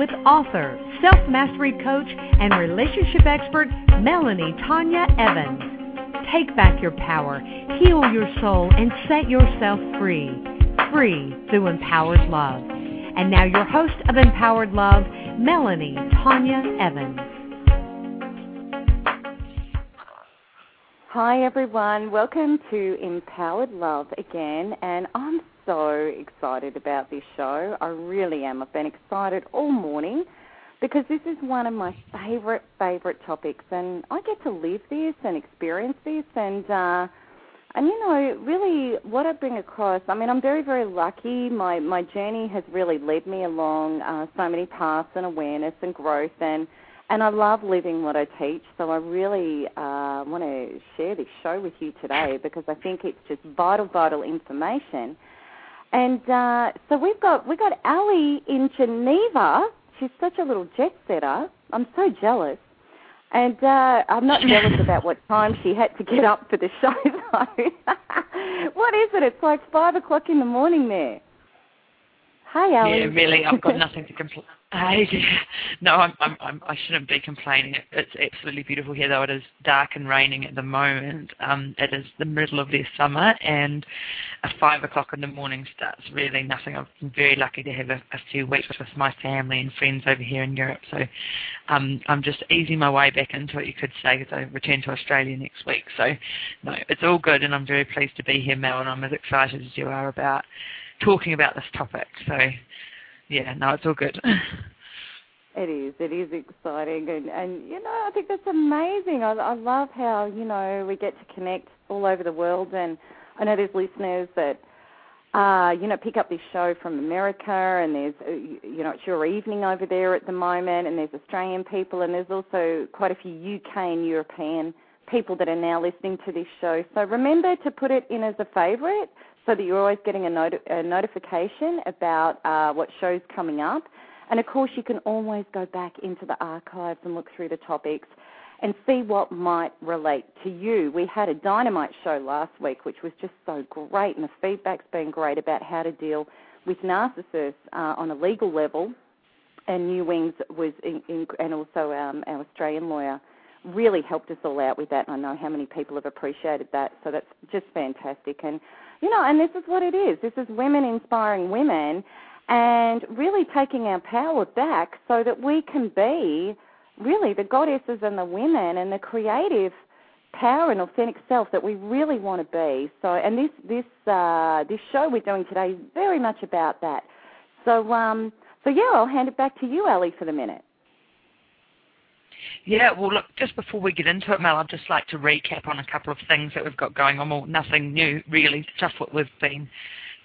with author, self mastery coach, and relationship expert Melanie Tonia Evans. Take back your power, heal your soul, and set yourself free. Free through empowered love. And now, your host of Empowered Love, Melanie Tonia Evans. Hi, everyone. Welcome to Empowered Love again. And I'm so excited about this show. I really am. I've been excited all morning because this is one of my favorite, favorite topics. And I get to live this and experience this. And, uh, and you know, really what I bring across, I mean, I'm very, very lucky. My, my journey has really led me along uh, so many paths and awareness and growth. And, and I love living what I teach, so I really uh, want to share this show with you today because I think it's just vital, vital information. And uh, so we've got we've got Ali in Geneva. She's such a little jet setter. I'm so jealous. And uh, I'm not jealous about what time she had to get up for the show, though. what is it? It's like five o'clock in the morning there. Hi, Ali. Yeah, really, I've got nothing to complain. Hey, no, I'm, I'm, I'm, I shouldn't be complaining. It's absolutely beautiful here, though it is dark and raining at the moment. Um, it is the middle of their summer, and a five o'clock in the morning starts really nothing. i am very lucky to have a, a few weeks with my family and friends over here in Europe, so um, I'm just easing my way back into it, you could say, because I return to Australia next week. So, no, it's all good, and I'm very pleased to be here, Mel, and I'm as excited as you are about talking about this topic. So yeah, no, it's all good. It is. It is exciting, and and you know, I think that's amazing. I, I love how you know we get to connect all over the world, and I know there's listeners that uh, you know pick up this show from America, and there's uh, you know it's your evening over there at the moment, and there's Australian people, and there's also quite a few UK and European people that are now listening to this show. So remember to put it in as a favourite so that you're always getting a, not- a notification about uh, what show's coming up. And of course, you can always go back into the archives and look through the topics and see what might relate to you. We had a dynamite show last week, which was just so great, and the feedback's been great about how to deal with narcissists uh, on a legal level. And New Wings was, in, in, and also um, our Australian lawyer really helped us all out with that. And I know how many people have appreciated that, so that's just fantastic. And you know, and this is what it is. This is women inspiring women and really taking our power back so that we can be really the goddesses and the women and the creative power and authentic self that we really want to be. So, and this this uh, this show we're doing today is very much about that. So, um, so yeah, I'll hand it back to you, Ali, for the minute. Yeah, well, look, just before we get into it, Mel, I'd just like to recap on a couple of things that we've got going on. Well, nothing new, really, just what we've been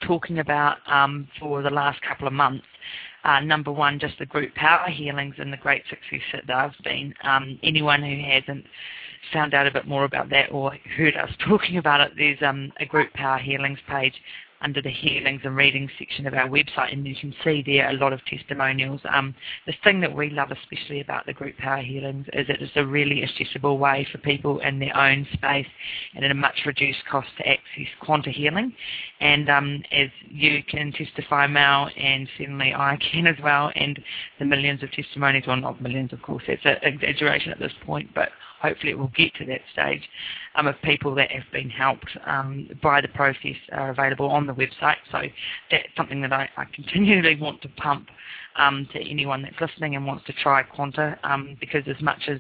talking about um, for the last couple of months. Uh, number one, just the group power healings and the great success that they've been. Um, anyone who hasn't found out a bit more about that or heard us talking about it, there's um, a group power healings page under the healings and readings section of our website, and you can see there a lot of testimonials. Um, the thing that we love especially about the group power healings is it is a really accessible way for people in their own space and at a much reduced cost to access quanta healing. And um, as you can testify, Mel, and certainly I can as well, and the millions of testimonies, well not millions of course, that's an exaggeration at this point, but hopefully it will get to that stage um, of people that have been helped um, by the process are available on the website. So that's something that I, I continually want to pump um, to anyone that's listening and wants to try Quanta um, because as much as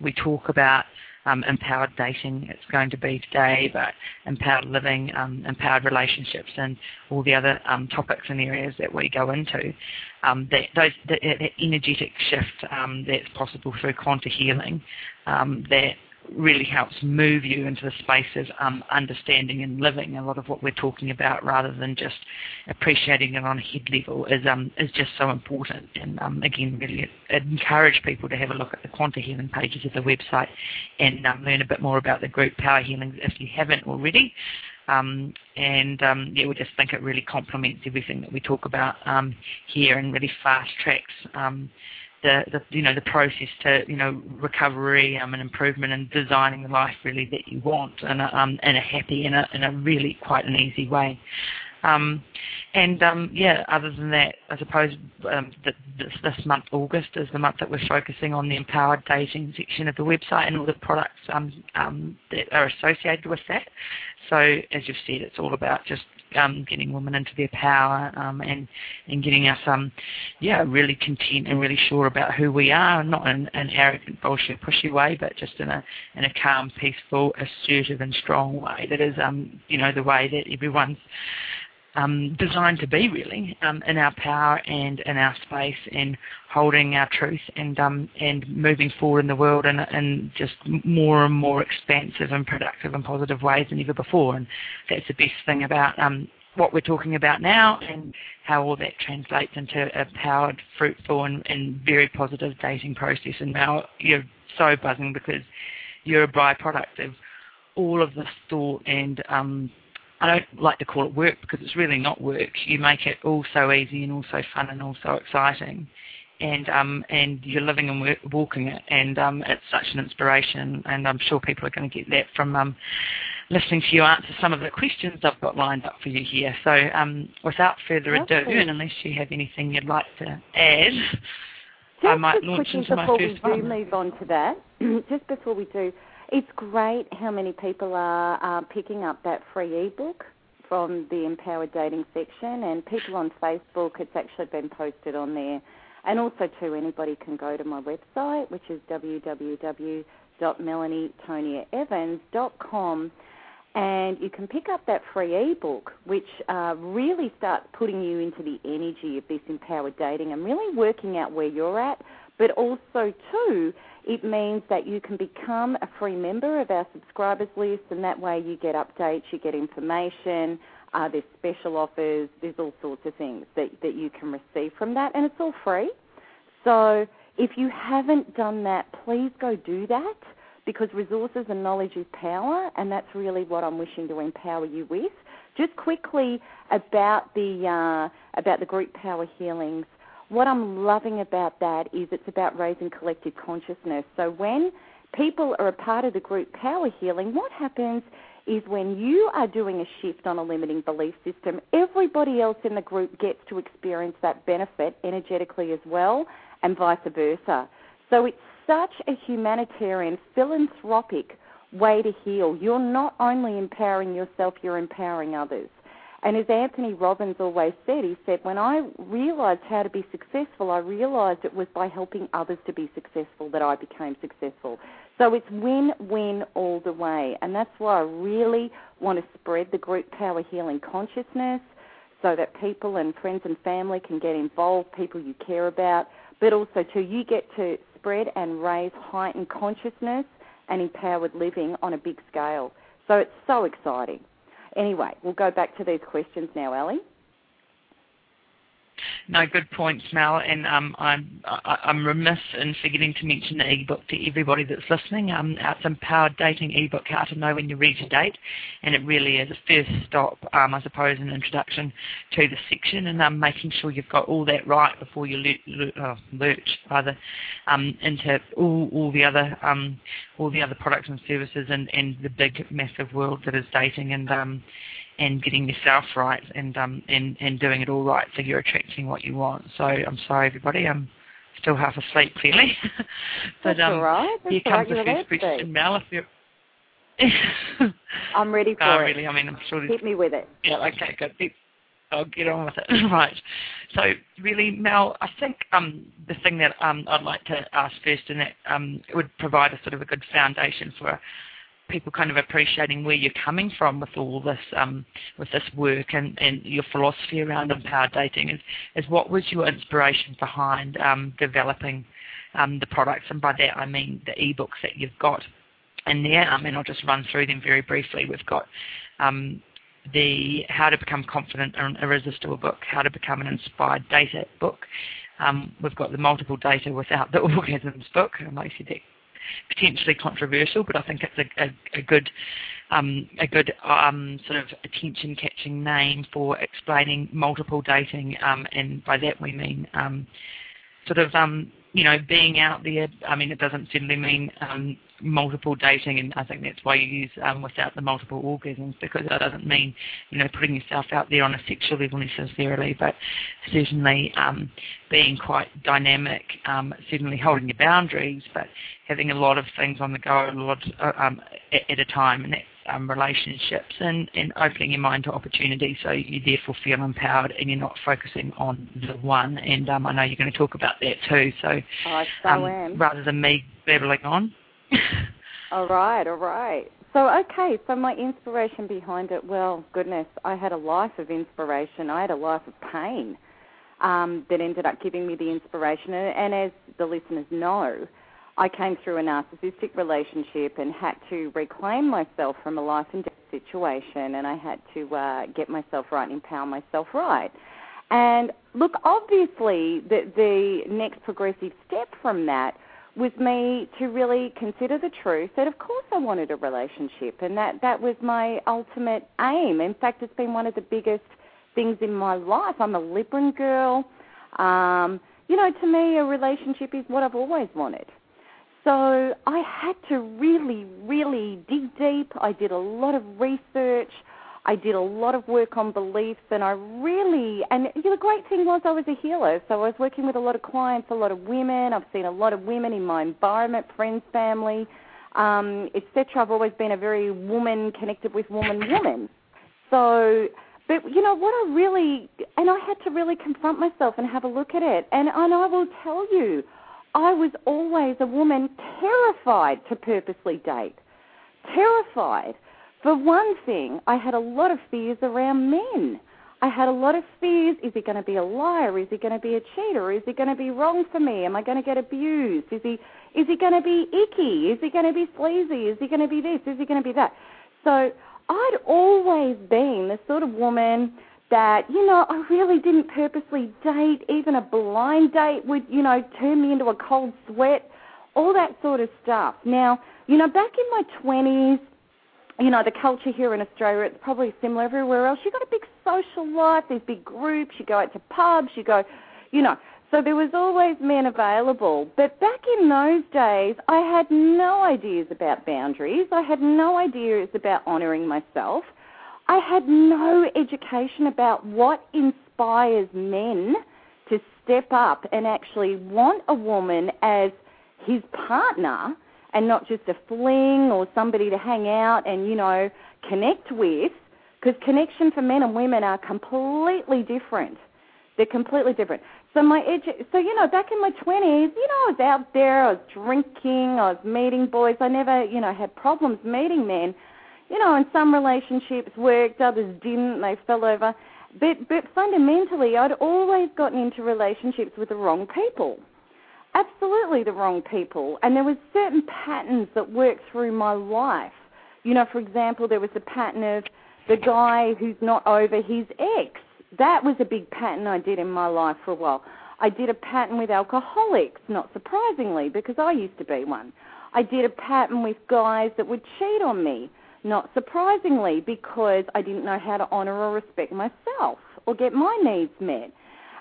we talk about um, empowered dating, it's going to be today, but empowered living, um, empowered relationships, and all the other um, topics and areas that we go into. Um, that, those, that, that energetic shift um, that's possible through quanta healing, um, that really helps move you into the space of um, understanding and living. A lot of what we're talking about rather than just appreciating it on a head level is um, is just so important. And um, again really encourage people to have a look at the quanta healing pages of the website and um, learn a bit more about the group power healing if you haven't already. Um, and um, yeah, we just think it really complements everything that we talk about um, here and really fast tracks um, the, the you know the process to you know recovery um, and improvement and designing the life really that you want and um, in a happy in a, in a really quite an easy way. Um, and um, yeah, other than that, I suppose um, this, this, month, August, is the month that we're focusing on the empowered dating section of the website and all the products um, um, that are associated with that. So as you've said, it's all about just um, getting women into their power um, and and getting us um yeah really content and really sure about who we are, not in an arrogant bullshit pushy way, but just in a in a calm, peaceful, assertive and strong way. That is um you know the way that everyone's um, designed to be really um, in our power and in our space and holding our truth and um, and moving forward in the world in, in just more and more expansive and productive and positive ways than ever before. And that's the best thing about um, what we're talking about now and how all that translates into a powered, fruitful and, and very positive dating process. And now you're so buzzing because you're a byproduct of all of this thought and um, I don't like to call it work because it's really not work. You make it all so easy and all so fun and all so exciting, and um, and you're living and work, walking it, and um, it's such an inspiration. And I'm sure people are going to get that from um, listening to you answer some of the questions I've got lined up for you here. So um, without further ado, and unless you have anything you'd like to add. Just I might launch into my first we do one. move on to that, just before we do, it's great how many people are picking up that free ebook from the Empowered Dating section, and people on Facebook, it's actually been posted on there. And also, too, anybody can go to my website, which is www.melanietoniaevans.com, and you can pick up that free ebook, which uh, really starts putting you into the energy of this empowered dating and really working out where you're at, but also, too, it means that you can become a free member of our subscribers list, and that way you get updates, you get information. Uh, there's special offers, there's all sorts of things that, that you can receive from that, and it's all free. So if you haven't done that, please go do that because resources and knowledge is power, and that's really what I'm wishing to empower you with. Just quickly about the uh, about the group power healings what I'm loving about that is it's about raising collective consciousness. So when people are a part of the group power healing, what happens is when you are doing a shift on a limiting belief system, everybody else in the group gets to experience that benefit energetically as well, and vice versa. So it's such a humanitarian, philanthropic way to heal. You're not only empowering yourself, you're empowering others. And as Anthony Robbins always said, he said, when I realized how to be successful, I realized it was by helping others to be successful that I became successful. So it's win win all the way. And that's why I really want to spread the group power healing consciousness so that people and friends and family can get involved, people you care about, but also too you get to spread and raise heightened consciousness and empowered living on a big scale. So it's so exciting. Anyway, we'll go back to these questions now, Ali. No, good points, Mel. And um, I'm remiss in forgetting to mention the ebook to everybody that's listening. Um, it's Empowered Dating ebook, How to Know When You're Ready to Date, and it really is a first stop, um, I suppose, an introduction to the section, and making sure you've got all that right before you lurch, oh, lurch rather into all, all the other all the other products and services and, and the big massive world that is dating and getting yourself right and um and and doing it all right so you're attracting what you want. So I'm sorry everybody, I'm still half asleep clearly. but That's um all right. That's here comes the first question, Mel, if you're I'm ready for oh, it. really, I mean I'm sure Hit me with it. Yeah, okay, good. I'll get on with it. right. So really, Mel, I think um, the thing that um, I'd like to ask first, and that um, would provide a sort of a good foundation for people kind of appreciating where you're coming from with all this um, with this work and, and your philosophy around empowered dating is, is what was your inspiration behind um, developing um, the products and by that I mean the ebooks that you've got in there, um, and I'll just run through them very briefly. We've got um, the How to Become Confident and Irresistible book, How to Become an Inspired Dater book. Um, we've got the Multiple Dater Without the Orgasms book. I might that potentially controversial, but I think it's a, a, a good um, a good um, sort of attention-catching name for explaining multiple dating, um, and by that we mean um, sort of um, you know being out there. I mean, it doesn't simply mean um, multiple dating, and I think that's why you use um, without the multiple orgasms because that doesn't mean you know putting yourself out there on a sexual level necessarily, but certainly um, being quite dynamic, um, certainly holding your boundaries, but having a lot of things on the go, a lot uh, um, at, a time, and that's um, relationships and, and opening your mind to opportunity so you therefore feel empowered and you're not focusing on the one. And um, I know you're going to talk about that too. So, I so um, am. rather than me babbling on. All right, all right. So, okay, so my inspiration behind it, well, goodness, I had a life of inspiration. I had a life of pain um, that ended up giving me the inspiration. And, and as the listeners know, I came through a narcissistic relationship and had to reclaim myself from a life and death situation, and I had to uh, get myself right and empower myself right. And look, obviously, the, the next progressive step from that was me to really consider the truth that, of course, I wanted a relationship, and that that was my ultimate aim. In fact, it's been one of the biggest things in my life. I'm a Libran girl. Um, you know, to me, a relationship is what I've always wanted. So I had to really, really dig deep. I did a lot of research. I did a lot of work on beliefs, and I really, and you know, the great thing was I was a healer, so I was working with a lot of clients, a lot of women. I've seen a lot of women in my environment, friends, family, um, etc. I've always been a very woman connected with woman woman. So, but you know what I really, and I had to really confront myself and have a look at it, and and I will tell you, I was always a woman terrified to purposely date. Terrified. For one thing, I had a lot of fears around men. I had a lot of fears. Is he going to be a liar? Is he going to be a cheater? Is he going to be wrong for me? Am I going to get abused? Is he is he going to be icky? Is he going to be sleazy? Is he going to be this? Is he going to be that? So I'd always been the sort of woman that, you know, I really didn't purposely date. Even a blind date would, you know, turn me into a cold sweat, all that sort of stuff. Now, you know, back in my 20s, you know, the culture here in Australia, it's probably similar everywhere else. You've got a big social life, there's big groups, you go out to pubs, you go, you know. So there was always men available. But back in those days, I had no ideas about boundaries. I had no ideas about honouring myself. I had no education about what inspires men to step up and actually want a woman as his partner and not just a fling or somebody to hang out and, you know, connect with. Because connection for men and women are completely different. They're completely different. So my edu- so you know, back in my twenties, you know, I was out there, I was drinking, I was meeting boys. I never, you know, had problems meeting men you know, and some relationships worked, others didn't, they fell over. But, but fundamentally, I'd always gotten into relationships with the wrong people. Absolutely the wrong people. And there was certain patterns that worked through my life. You know, for example, there was the pattern of the guy who's not over his ex. That was a big pattern I did in my life for a while. I did a pattern with alcoholics, not surprisingly, because I used to be one. I did a pattern with guys that would cheat on me not surprisingly, because I didn't know how to honour or respect myself or get my needs met.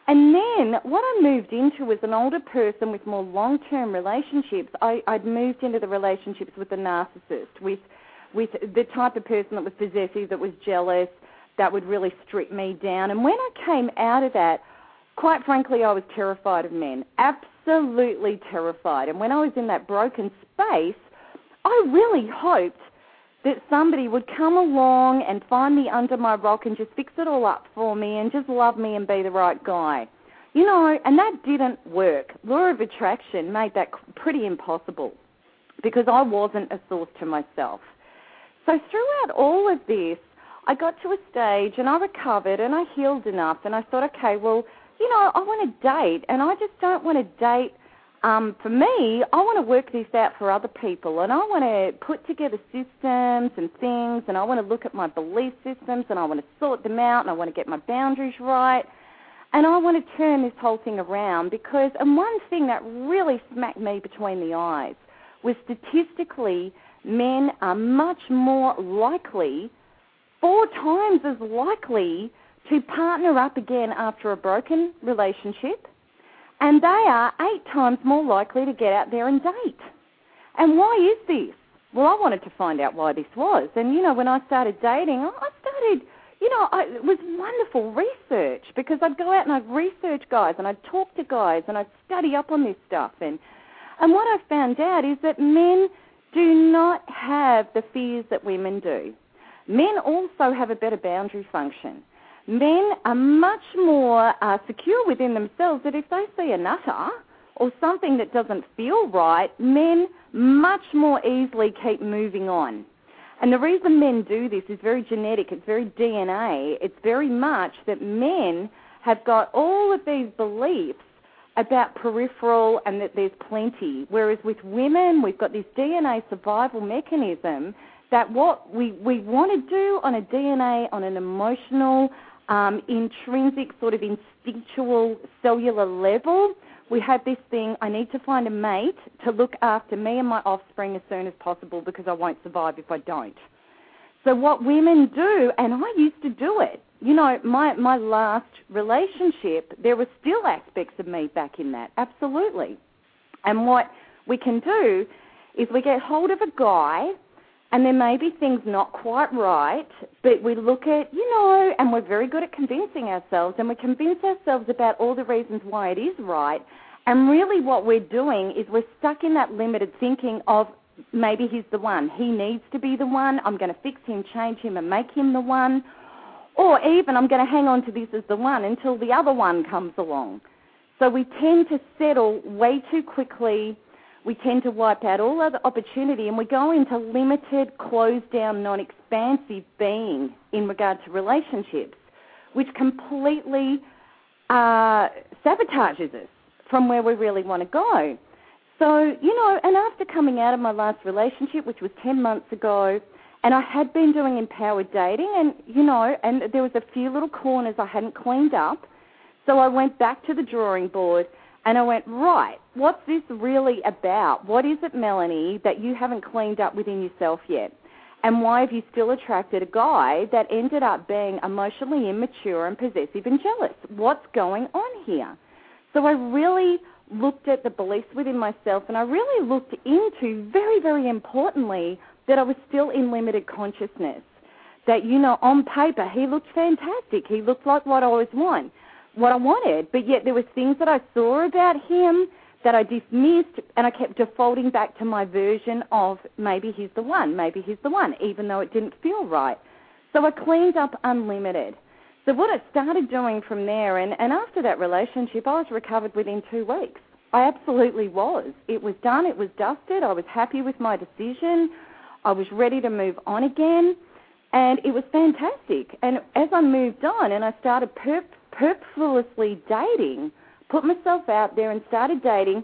And then what I moved into was an older person with more long-term relationships. I, I'd moved into the relationships with the narcissist, with with the type of person that was possessive, that was jealous, that would really strip me down. And when I came out of that, quite frankly, I was terrified of men, absolutely terrified. And when I was in that broken space, I really hoped that somebody would come along and find me under my rock and just fix it all up for me and just love me and be the right guy. You know, and that didn't work. Law of attraction made that pretty impossible because I wasn't a source to myself. So throughout all of this, I got to a stage and I recovered and I healed enough and I thought, okay, well, you know, I want to date and I just don't want to date um, for me, I want to work this out for other people, and I want to put together systems and things, and I want to look at my belief systems, and I want to sort them out, and I want to get my boundaries right, and I want to turn this whole thing around because, and one thing that really smacked me between the eyes was statistically, men are much more likely, four times as likely, to partner up again after a broken relationship and they are eight times more likely to get out there and date. And why is this? Well, I wanted to find out why this was. And, you know, when I started dating, I started, you know, I, it was wonderful research because I'd go out and I'd research guys and I'd talk to guys and I'd study up on this stuff. And, and what I found out is that men do not have the fears that women do. Men also have a better boundary function men are much more uh, secure within themselves that if they see a nutter or something that doesn't feel right, men much more easily keep moving on. And the reason men do this is very genetic, it's very DNA. It's very much that men have got all of these beliefs about peripheral and that there's plenty. Whereas with women, we've got this DNA survival mechanism that what we, we want to do on a DNA, on an emotional, um, intrinsic, sort of instinctual cellular level, we have this thing I need to find a mate to look after me and my offspring as soon as possible because I won't survive if I don't. So, what women do, and I used to do it, you know, my, my last relationship, there were still aspects of me back in that, absolutely. And what we can do is we get hold of a guy and there may be things not quite right, but we look at, you know, and we're very good at convincing ourselves, and we convince ourselves about all the reasons why it is right. And really, what we're doing is we're stuck in that limited thinking of maybe he's the one. He needs to be the one. I'm going to fix him, change him, and make him the one. Or even I'm going to hang on to this as the one until the other one comes along. So we tend to settle way too quickly we tend to wipe out all other opportunity and we go into limited, closed down, non expansive being in regard to relationships, which completely uh, sabotages us from where we really want to go. So, you know, and after coming out of my last relationship, which was 10 months ago, and I had been doing empowered dating, and, you know, and there was a few little corners I hadn't cleaned up. So I went back to the drawing board and I went, right, what's this really about? What is it, Melanie, that you haven't cleaned up within yourself yet? And why have you still attracted a guy that ended up being emotionally immature and possessive and jealous? What's going on here? So I really looked at the beliefs within myself and I really looked into, very, very importantly, that I was still in limited consciousness. That, you know, on paper, he looked fantastic. He looked like what I always want what I wanted, but yet there were things that I saw about him that I dismissed, and I kept defaulting back to my version of maybe he's the one, maybe he's the one, even though it didn't feel right. So I cleaned up unlimited. So what I started doing from there, and, and after that relationship, I was recovered within two weeks. I absolutely was. It was done, it was dusted, I was happy with my decision, I was ready to move on again, and it was fantastic. And as I moved on and I started perp- purposefully dating, put myself out there and started dating,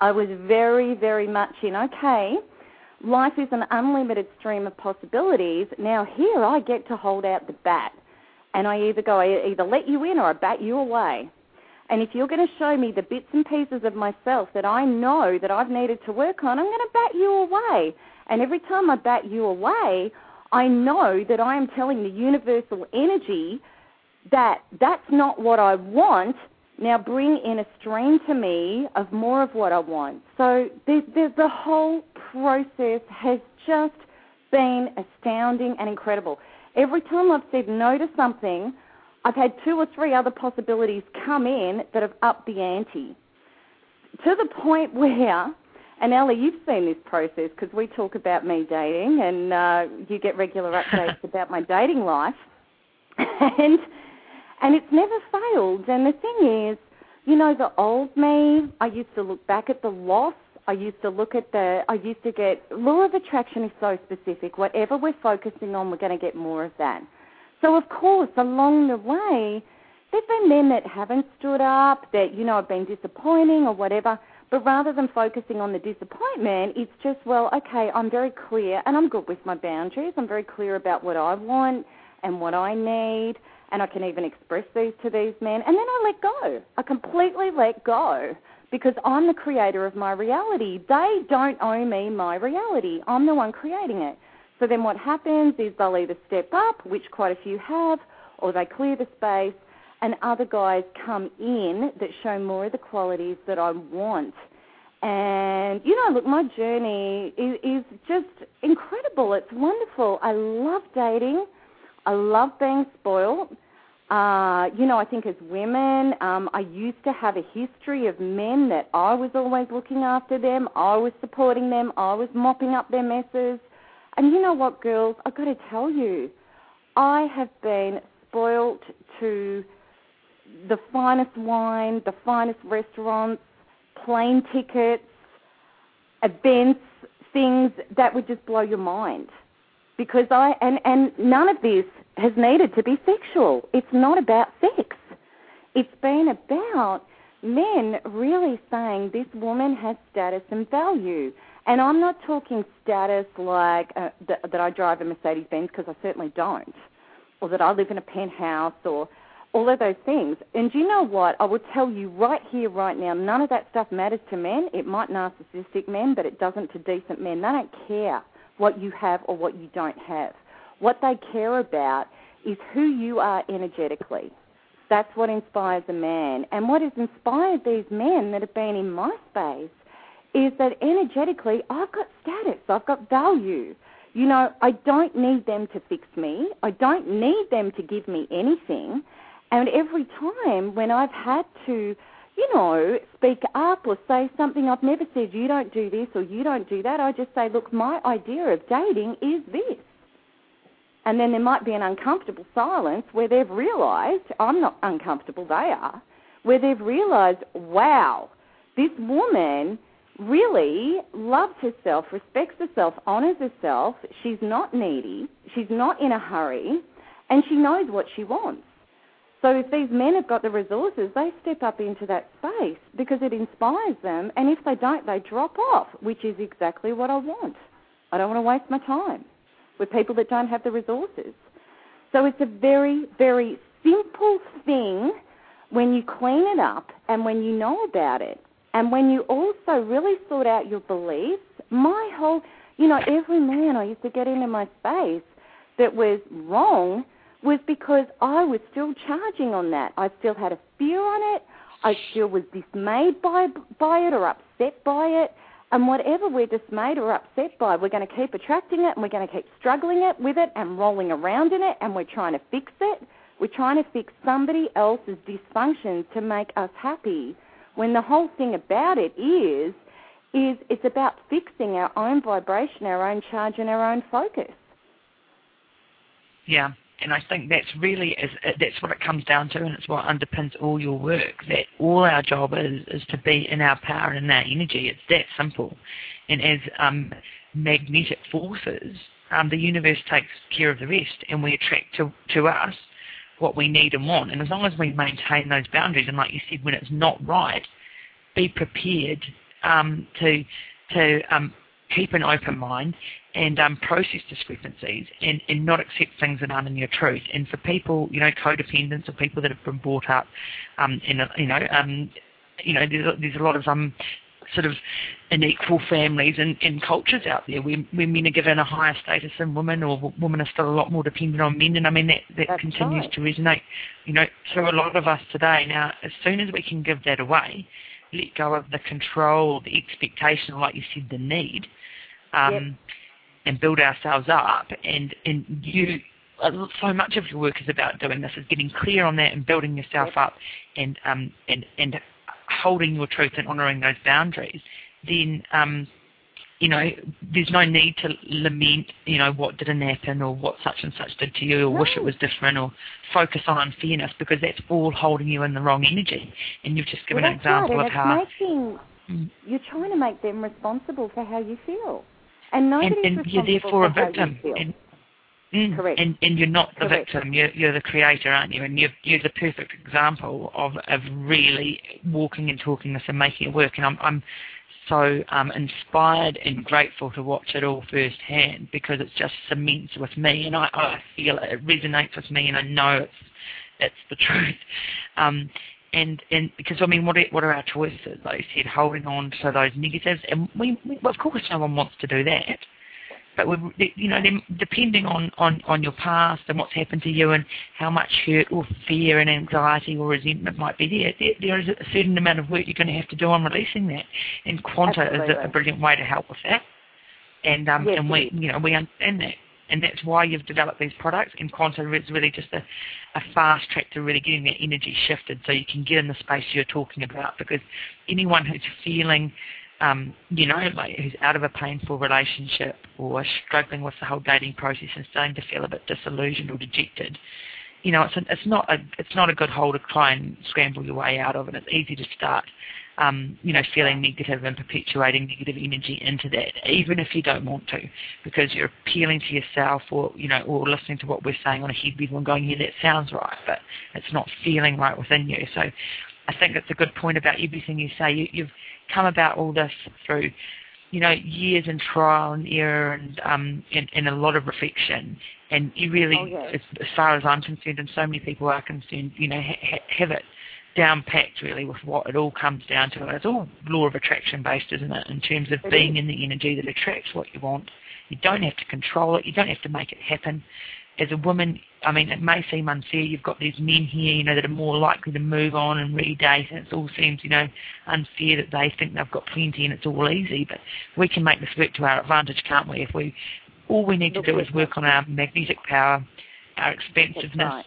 I was very, very much in, okay, life is an unlimited stream of possibilities. Now here I get to hold out the bat. And I either go, I either let you in or I bat you away. And if you're going to show me the bits and pieces of myself that I know that I've needed to work on, I'm going to bat you away. And every time I bat you away, I know that I am telling the universal energy that that's not what I want. Now bring in a stream to me of more of what I want. So the, the, the whole process has just been astounding and incredible. Every time I've said no to something, I've had two or three other possibilities come in that have upped the ante. To the point where, and Ellie, you've seen this process because we talk about me dating and uh, you get regular updates about my dating life. And and it's never failed. And the thing is, you know, the old me, I used to look back at the loss. I used to look at the, I used to get, law of attraction is so specific. Whatever we're focusing on, we're going to get more of that. So, of course, along the way, there's been men that haven't stood up, that, you know, have been disappointing or whatever. But rather than focusing on the disappointment, it's just, well, okay, I'm very clear and I'm good with my boundaries. I'm very clear about what I want and what I need, and I can even express these to these men. And then I let go. I completely let go because I'm the creator of my reality. They don't owe me my reality. I'm the one creating it. So then what happens is they'll either step up, which quite a few have, or they clear the space and other guys come in that show more of the qualities that I want. And, you know, look, my journey is, is just incredible. It's wonderful. I love dating. I love being spoiled. Uh, you know, I think as women, um, I used to have a history of men that I was always looking after them, I was supporting them, I was mopping up their messes. And you know what, girls? I've got to tell you, I have been spoilt to the finest wine, the finest restaurants, plane tickets, events, things that would just blow your mind. Because I and and none of this has needed to be sexual. It's not about sex. It's been about men really saying this woman has status and value. And I'm not talking status like uh, th- that I drive a Mercedes Benz because I certainly don't, or that I live in a penthouse or all of those things. And you know what? I will tell you right here, right now, none of that stuff matters to men. It might narcissistic men, but it doesn't to decent men. They don't care what you have or what you don't have. What they care about is who you are energetically. That's what inspires a man. And what has inspired these men that have been in my space is that energetically, I've got status, I've got value. You know, I don't need them to fix me. I don't need them to give me anything. And every time when I've had to, you know, speak up or say something, I've never said, you don't do this or you don't do that. I just say, look, my idea of dating is this. And then there might be an uncomfortable silence where they've realised, I'm not uncomfortable, they are, where they've realised, wow, this woman really loves herself, respects herself, honours herself. She's not needy. She's not in a hurry. And she knows what she wants. So if these men have got the resources, they step up into that space because it inspires them. And if they don't, they drop off, which is exactly what I want. I don't want to waste my time with people that don't have the resources. So it's a very, very simple thing when you clean it up and when you know about it. And when you also really sort out your beliefs, my whole, you know, every man I used to get into my space that was wrong was because I was still charging on that. I still had a fear on it. I still was dismayed by by it or upset by it. And whatever we're dismayed or upset by, we're going to keep attracting it and we're going to keep struggling it with it and rolling around in it and we're trying to fix it. We're trying to fix somebody else's dysfunction to make us happy. When the whole thing about it is is it's about fixing our own vibration, our own charge and our own focus. Yeah, and I think that's really is that's what it comes down to, and it's what underpins all your work. That all our job is is to be in our power and in our energy. It's that simple. And as um, magnetic forces, um, the universe takes care of the rest, and we attract to to us what we need and want. And as long as we maintain those boundaries, and like you said, when it's not right, be prepared um, to to um, keep an open mind and um, process discrepancies and, and not accept things that aren't in your truth. And for people, you know, codependents or people that have been brought up um, in, a, you know, um, you know, there's, there's a lot of um, sort of unequal families and, and cultures out there where, where men are given a higher status than women or women are still a lot more dependent on men and I mean that, that That's continues right. to resonate you know to a lot of us today now as soon as we can give that away let go of the control the expectation like you said the need um, Yep. and build ourselves up. And and you, uh, so much of your work is about doing this, is getting clear on that and building yourself Yep. up, and um and and holding your truth and honouring those boundaries. Then um, you know, there's no need to lament, you know, what didn't happen or what such and such did to you or wish it was different or focus on unfairness because that's all holding you in the wrong energy. And you've just given well, an right, example and of how making Mm. you're trying to make them responsible for how you feel, and and, and you're therefore a for how you victim. And Mm. Correct. And and you're not the Correct. victim. You're you're the creator, aren't you? And you're you're the perfect example of of really walking and talking this and making it work. And I'm I'm so um, inspired and grateful to watch it all firsthand because it just cements with me, and I, I feel it, it resonates with me, and I know it's it's the truth. Um, because I mean, what are, what are our choices? Like you said, holding on to those negatives, and we, we of course no one wants to do that. But we, you know, depending on, on, on your past and what's happened to you and how much hurt or fear and anxiety or resentment might be there, there, there is a certain amount of work you're going to have to do on releasing that. And Quanta is a, brilliant way to help with that. And um, Yes, and we, you know, we understand that. And that's why you've developed these products. And Quanta is really just a, a fast track to really getting that energy shifted so you can get in the space you're talking about. Because anyone who's feeling um, you know, like who's out of a painful relationship or struggling with the whole dating process and starting to feel a bit disillusioned or dejected, you know, it's, it's not a it's not a good hole to try and scramble your way out of, and it's easy to start, um, you know, feeling negative and perpetuating negative energy into that, even if you don't want to, because you're appealing to yourself or you know, or listening to what we're saying on a head level and going, yeah, that sounds right, but it's not feeling right within you. So, I think it's a good point about everything you say. You, you've come about all this through, you know, years and trial and error and um, and, and a lot of reflection. And you really, Oh, yes. as, as far as I'm concerned, and so many people are concerned, you know, ha- have it down packed really with what it all comes down to. It's all law of attraction based, isn't it? In terms of being in the energy that attracts what you want. You don't have to control it. You don't have to make it happen. As a woman, I mean, it may seem unfair. You've got these men here, you know, that are more likely to move on and redate, and it all seems, you know, unfair that they think they've got plenty and it's all easy. But we can make this work to our advantage, can't we? If we, all we need to do is work on our magnetic power, our expansiveness.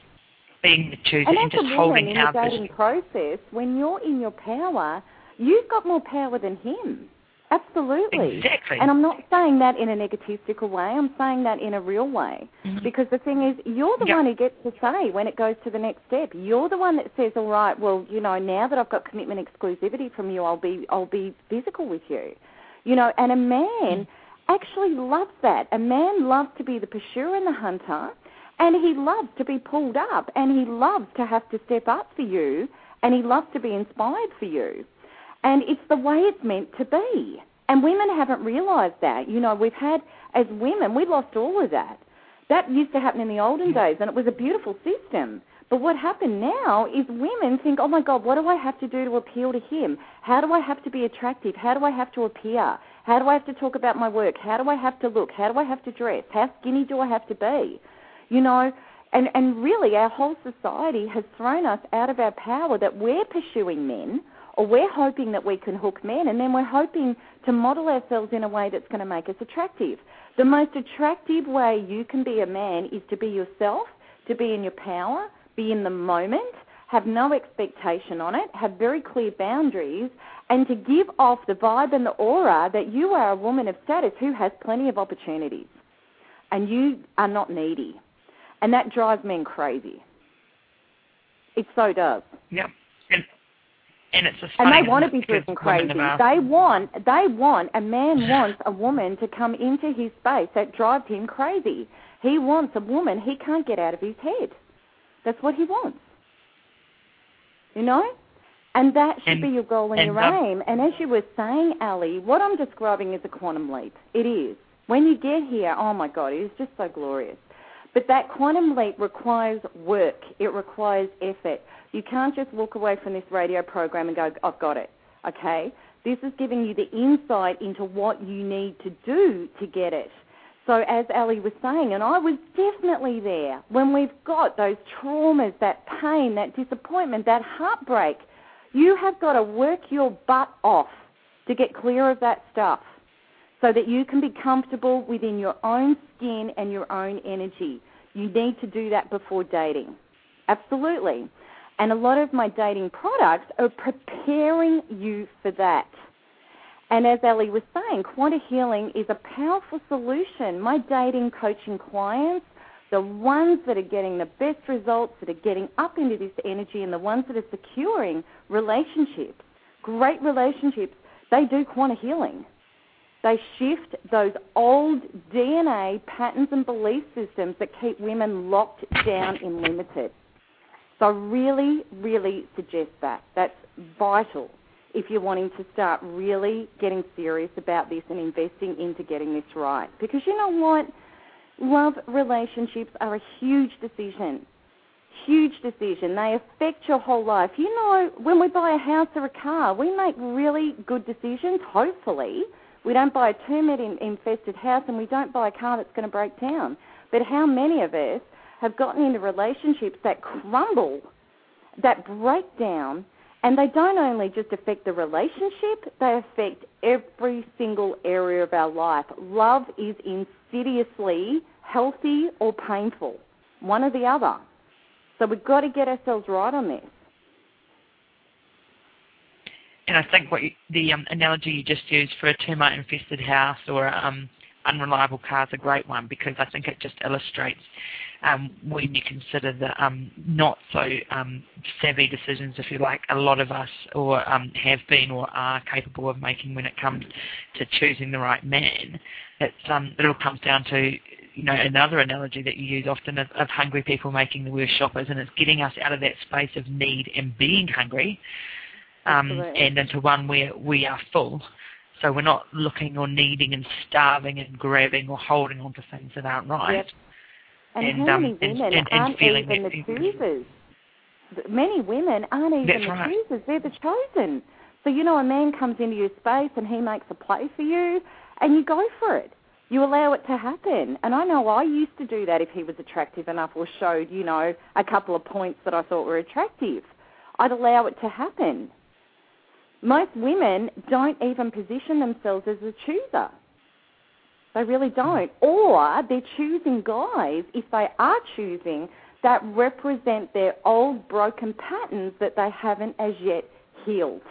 Being the chooser, And and, just holding in our the dating process, when you're in your power, you've got more power than him. Absolutely. Exactly. And I'm not saying that in a negatistical way. I'm saying that in a real way. Mhm. Because the thing is, you're the Yep. one who gets to say when it goes to the next step. You're the one that says, "All right, well, you know, now that I've got commitment exclusivity from you, I'll be I'll be physical with you." You know, and a man actually loves that. A man loves to be the pursuer and the hunter, and he loves to be pulled up, and he loves to have to step up for you, and he loves to be inspired for you. And it's the way it's meant to be. And women haven't realised that. You know, we've had, as women, we lost all of that. That used to happen in the olden days, and it was a beautiful system. But what happened now is women think, oh my God, what do I have to do to appeal to him? How do I have to be attractive? How do I have to appear? How do I have to talk about my work? How do I have to look? How do I have to dress? How skinny do I have to be? You know, and, and really our whole society has thrown us out of our power that we're pursuing men or we're hoping that we can hook men and then we're hoping to model ourselves in a way that's going to make us attractive. The most attractive way you can be a man is to be yourself, to be in your power, be in the moment, have no expectation on it, have very clear boundaries, and to give off the vibe and the aura that you are a woman of status who has plenty of opportunities and you are not needy. And that drives men crazy. It so does. Yeah. And, and it's just And they want to be driven crazy. They want, they want, a man wants a woman to come into his space that drives him crazy. He wants a woman he can't get out of his head. That's what he wants. You know? And that should And- be your goal and, and your aim. And as you were saying, Ali, what I'm describing is a quantum leap. It is. When you get here, oh my God, it is just so glorious. But that quantum leap requires work. It requires effort. You can't just walk away from this radio program and go, I've got it. Okay? This is giving you the insight into what you need to do to get it. So as Ali was saying, and I was definitely there, when we've got those traumas, that pain, that disappointment, that heartbreak, you have got to work your butt off to get clear of that stuff so that you can be comfortable within your own skin and your own energy. You need to do that before dating. Absolutely. And a lot of my dating products are preparing you for that. And as Ellie was saying, quanta healing is a powerful solution. My dating coaching clients, the ones that are getting the best results, that are getting up into this energy, and the ones that are securing relationships, great relationships, they do quanta healing. They shift those old DNA patterns and belief systems that keep women locked down and limited. So I really, really suggest that. That's vital if you're wanting to start really getting serious about this and investing into getting this right. Because you know what? Love relationships are a huge decision. Huge decision. They affect your whole life. You know, when we buy a house or a car, we make really good decisions, hopefully. We don't buy a termite infested house and we don't buy a car that's going to break down. But how many of us have gotten into relationships that crumble, that break down, and they don't only just affect the relationship, they affect every single area of our life. Love is insidiously healthy or painful, one or the other. So we've got to get ourselves right on this. And I think what you, the um, analogy you just used for a termite-infested house or um, unreliable car is a great one because I think it just illustrates um, when you consider the um, not so um, savvy decisions, if you like, a lot of us or um, have been or are capable of making when it comes to choosing the right man. It's, um, it all comes down to you know another analogy that you use often of, of hungry people making the worst shoppers, and it's getting us out of that space of need and being hungry, and into one where we are full. So we're not looking or needing and starving and grabbing or holding on to things that aren't right. Yep. And, and how um, many women and, and, aren't even the choosers? Many women aren't even the right. choosers. They're the chosen. So, you know, a man comes into your space and he makes a play for you and you go for it. You allow it to happen. And I know I used to do that if he was attractive enough or showed, you know, a couple of points that I thought were attractive. I'd allow it to happen. Most women don't even position themselves as a chooser. They really hmm. don't. Or they're choosing guys, if they are choosing, that represent their old broken patterns that they haven't as yet healed.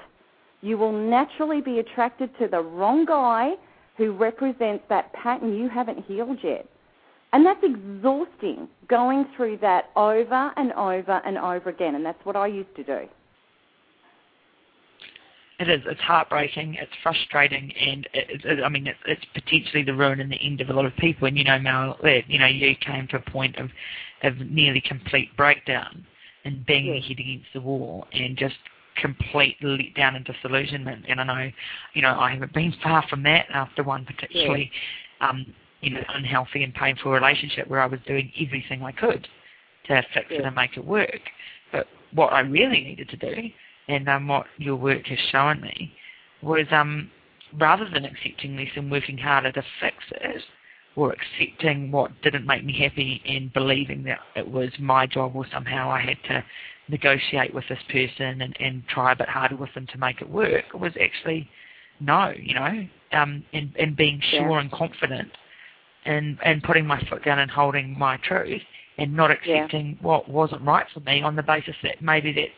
You will naturally be attracted to the wrong guy who represents that pattern you haven't healed yet. And that's exhausting, going through that over and over and over again. And that's what I used to do it is. It's heartbreaking. It's frustrating, and it, it, I mean, it's, it's potentially the ruin and the end of a lot of people. And you know, Mel, you know, you came to a point of of nearly complete breakdown and banging your head against the wall, and just complete let down and disillusionment. And I know, you know, I haven't been far from that after one particularly, yeah. um, you know, unhealthy and painful relationship where I was doing everything I could to fix yeah. it and make it work. But what I really needed to do and um, what your work has shown me was um, rather than accepting this and working harder to fix it, or accepting what didn't make me happy and believing that it was my job or somehow I had to negotiate with this person and, and try a bit harder with them to make it work, was actually no, you know, um, and, and being sure yeah. and confident and, and putting my foot down and holding my truth and not accepting yeah. what wasn't right for me on the basis that maybe that's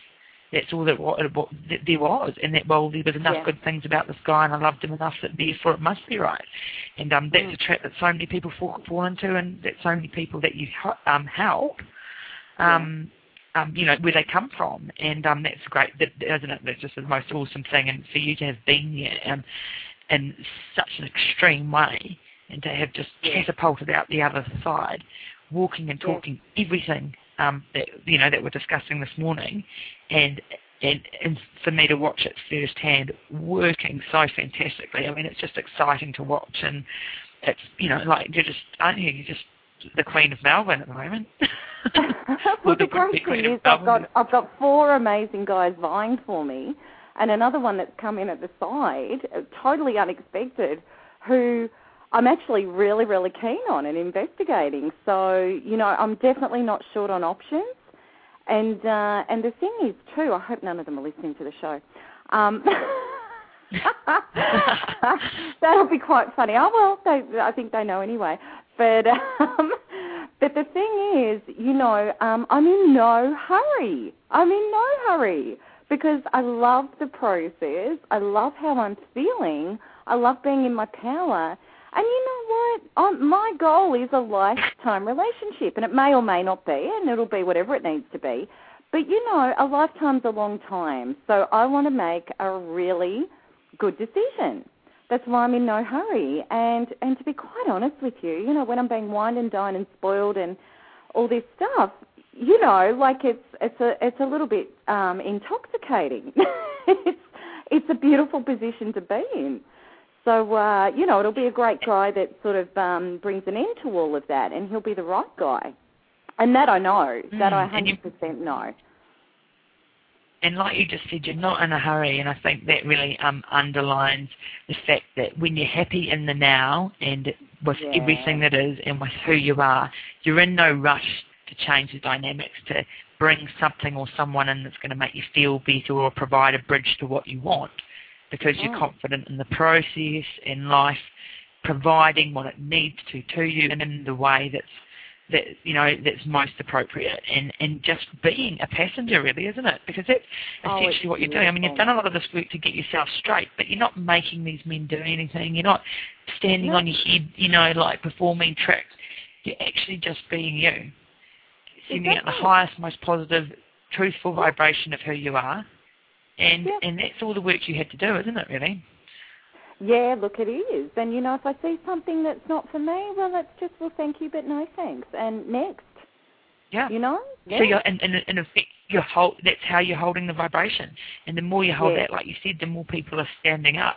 that's all that, what, what that there was, and that well, there was enough yeah. good things about this guy, and I loved him enough that therefore it must be right. And um, that's mm. a trap that so many people fall, fall into, and that so many people that you um, help, um, yeah. um, you know, where they come from, and um, that's great, that, isn't it? That's just the most awesome thing, and for you to have been there um, in such an extreme way, and to have just yeah. catapulted out the other side, walking and talking everything um, that you know that we're discussing this morning, and and and for me to watch it firsthand working so fantastically. I mean, it's just exciting to watch, and it's you know like you're just aren't you? You're just the Queen of Melbourne at the moment. well, the great thing is I've got I've got four amazing guys vying for me, and another one that's come in at the side, totally unexpected, who I'm actually really, really keen on and investigating. So, you know, I'm definitely not short on options. And uh, and the thing is too, I hope none of them are listening to the show. Um, that'll be quite funny. Oh well, they, I think they know anyway. But um, but the thing is, you know, um, I'm in no hurry. I'm in no hurry because I love the process. I love how I'm feeling. I love being in my power. And you know what? Um, my goal is a lifetime relationship, and it may or may not be, and it'll be whatever it needs to be. But you know, a lifetime's a long time, so I want to make a really good decision. that's why I'm in no hurry. And and to be quite honest with you, you know, when I'm being wined and dined and spoiled and all this stuff, you know, like it's it's a it's a little bit um, intoxicating. it's it's a beautiful position to be in. So uh, you know, it'll be a great guy that sort of um, brings an end to all of that, and he'll be the right guy. And that I know. Mm, that I hundred percent know and like you just said, you're not in a hurry, and I think that really um, underlines the fact that when you're happy in the now and with yeah. everything that is and with who you are, you're in no rush to change the dynamics, to bring something or someone in that's going to make you feel better or provide a bridge to what you want because you're mm. confident in the process in life providing what it needs to to you and in the way that's that you know that's most appropriate. And and just being a passenger really isn't it? Because that's oh, essentially oh, what you're doing. I mean you've done a lot of this work to get yourself straight but you're not making these men do anything. You're not standing no. on your head you know like performing tricks you're actually just being you. Sending exactly. out the highest most positive truthful vibration of who you are and yeah. and that's all the work you had to do isn't it really yeah, look, it is. And, you know, if I see something that's not for me, well, that's just, well, thank you, but no thanks. And next. Yeah. You know? Yeah. So you're, and, and in effect, you're hold, that's how you're holding the vibration. And the more you hold yes. that, like you said, the more people are standing up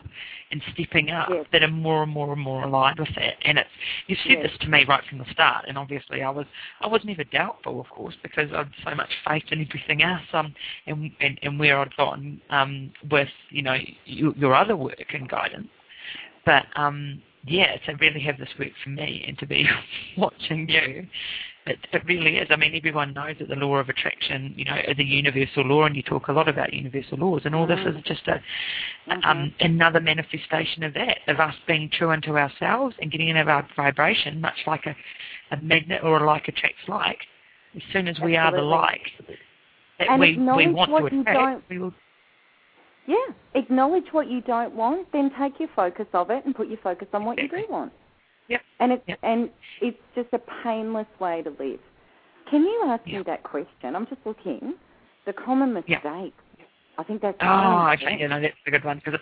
and stepping up yes. that are more and more and more aligned with that. And it's you've said yes. this to me right from the start, and obviously I was I was never doubtful, of course, because I had so much faith in everything else, um, and and, and where I'd gone um, with you know your, your other work and guidance. But um, yeah, to really have this work for me and to be watching you it, it really is. I mean, everyone knows that the law of attraction, you know, is a universal law, and you talk a lot about universal laws, and all this is just a mm-hmm. um, another manifestation of that, of us being true unto ourselves and getting into our vibration, much like a, a magnet or a like attracts like. As soon as we are the like that and we, we want to attract, we will. Yeah, acknowledge what you don't want, then take your focus of it and put your focus on what you do want. Yep. And it's yep. and it's just a painless way to live. Can you ask yep. me that question? I'm just looking. The common mistake. Yep. I think that's. Oh, okay. Yeah, no, that's a good one because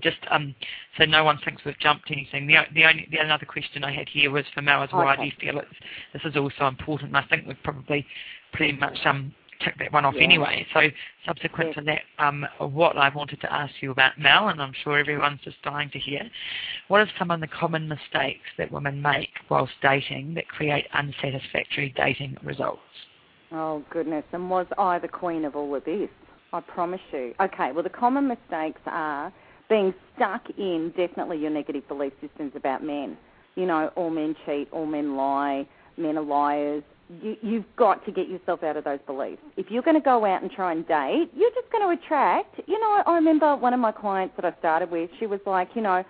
just um, so no one thinks we've jumped anything. The the only the another question I had here was for Mel is why okay. do you feel it's this is also important? And I think we've probably pretty much um tick that one off yeah. anyway. So subsequent yeah. to that, um, what I wanted to ask you about Mel, and I'm sure everyone's just dying to hear, what are some of the common mistakes that women make whilst dating that create unsatisfactory dating results? Oh goodness, and was I the queen of all of this? I promise you. Okay, well the common mistakes are being stuck in definitely your negative belief systems about men. You know, all men cheat, all men lie, men are liars, you, you've got to get yourself out of those beliefs. If you're going to go out and try and date, you're just going to attract. You know, I remember one of my clients that I started with. She was like, you know,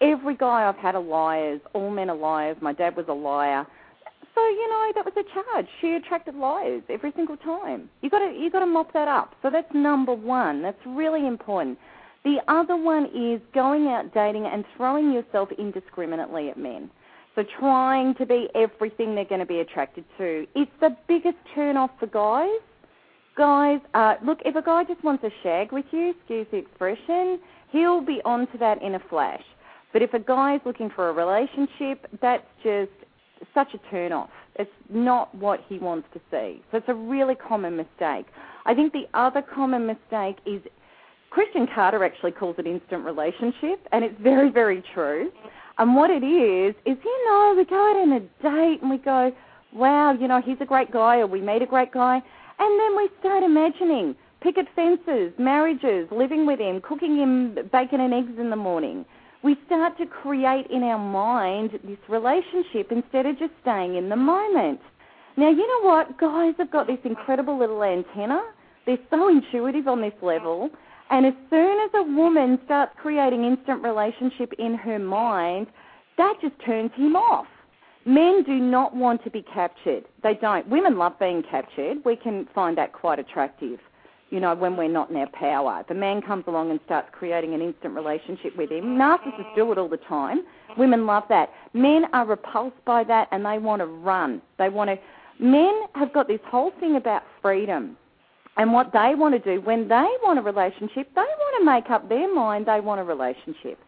every guy I've had are liars. All men are liars. My dad was a liar. So you know that was a charge. She attracted liars every single time. You got to you got to mop that up. So that's number one. That's really important. The other one is going out dating and throwing yourself indiscriminately at men. So trying to be everything they're going to be attracted to. It's the biggest turn off for guys. Guys, uh, look, if a guy just wants a shag with you, excuse the expression, he'll be onto that in a flash. But if a guy is looking for a relationship, that's just such a turn off. It's not what he wants to see. So it's a really common mistake. I think the other common mistake is Christian Carter actually calls it instant relationship, and it's very, very true. And what it is, is, you know, we go out on a date and we go, wow, you know, he's a great guy or we meet a great guy. And then we start imagining picket fences, marriages, living with him, cooking him bacon and eggs in the morning. We start to create in our mind this relationship instead of just staying in the moment. Now, you know what? Guys have got this incredible little antenna. They're so intuitive on this level and as soon as a woman starts creating instant relationship in her mind, that just turns him off. Men do not want to be captured. They don't. Women love being captured. We can find that quite attractive, you know, when we're not in our power. The man comes along and starts creating an instant relationship with him. Narcissists do it all the time. Women love that. Men are repulsed by that and they want to run. They want to. Men have got this whole thing about freedom and what they want to do when they want a relationship, they want to make up their mind they want a relationship.